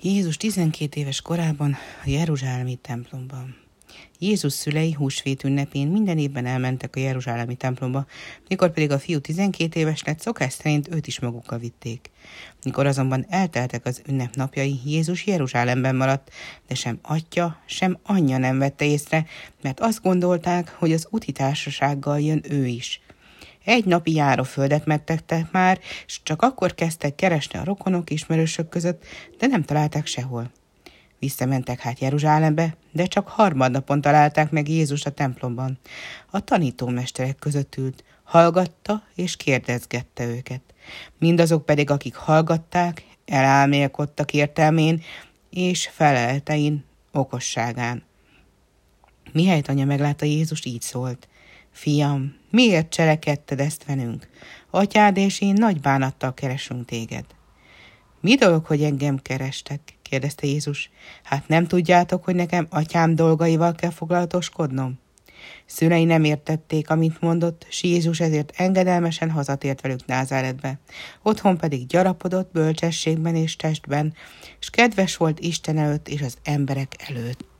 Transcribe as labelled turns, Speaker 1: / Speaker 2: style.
Speaker 1: Jézus 12 éves korában a Jeruzsálemi templomban. Jézus szülei húsvét ünnepén minden évben elmentek a Jeruzsálemi templomba, mikor pedig a fiú 12 éves lett, szokás szerint őt is magukkal vitték. Mikor azonban elteltek az ünnep napjai, Jézus Jeruzsálemben maradt, de sem atya, sem anyja nem vette észre, mert azt gondolták, hogy az úti jön ő is – egy napi járóföldet megtettek már, és csak akkor kezdtek keresni a rokonok ismerősök között, de nem találták sehol. Visszamentek hát Jeruzsálembe, de csak harmadnapon találták meg Jézus a templomban. A tanítómesterek között ült, hallgatta és kérdezgette őket. Mindazok pedig, akik hallgatták, elálmélkodtak értelmén és feleltein okosságán. Mihelyt anya meglátta Jézus, így szólt. Fiam, miért cselekedted ezt velünk? Atyád és én nagy bánattal keresünk téged. Mi dolog, hogy engem kerestek? kérdezte Jézus. Hát nem tudjátok, hogy nekem atyám dolgaival kell foglalatoskodnom? Szülei nem értették, amit mondott, s Jézus ezért engedelmesen hazatért velük Názáretbe. Otthon pedig gyarapodott bölcsességben és testben, és kedves volt Isten előtt és az emberek előtt.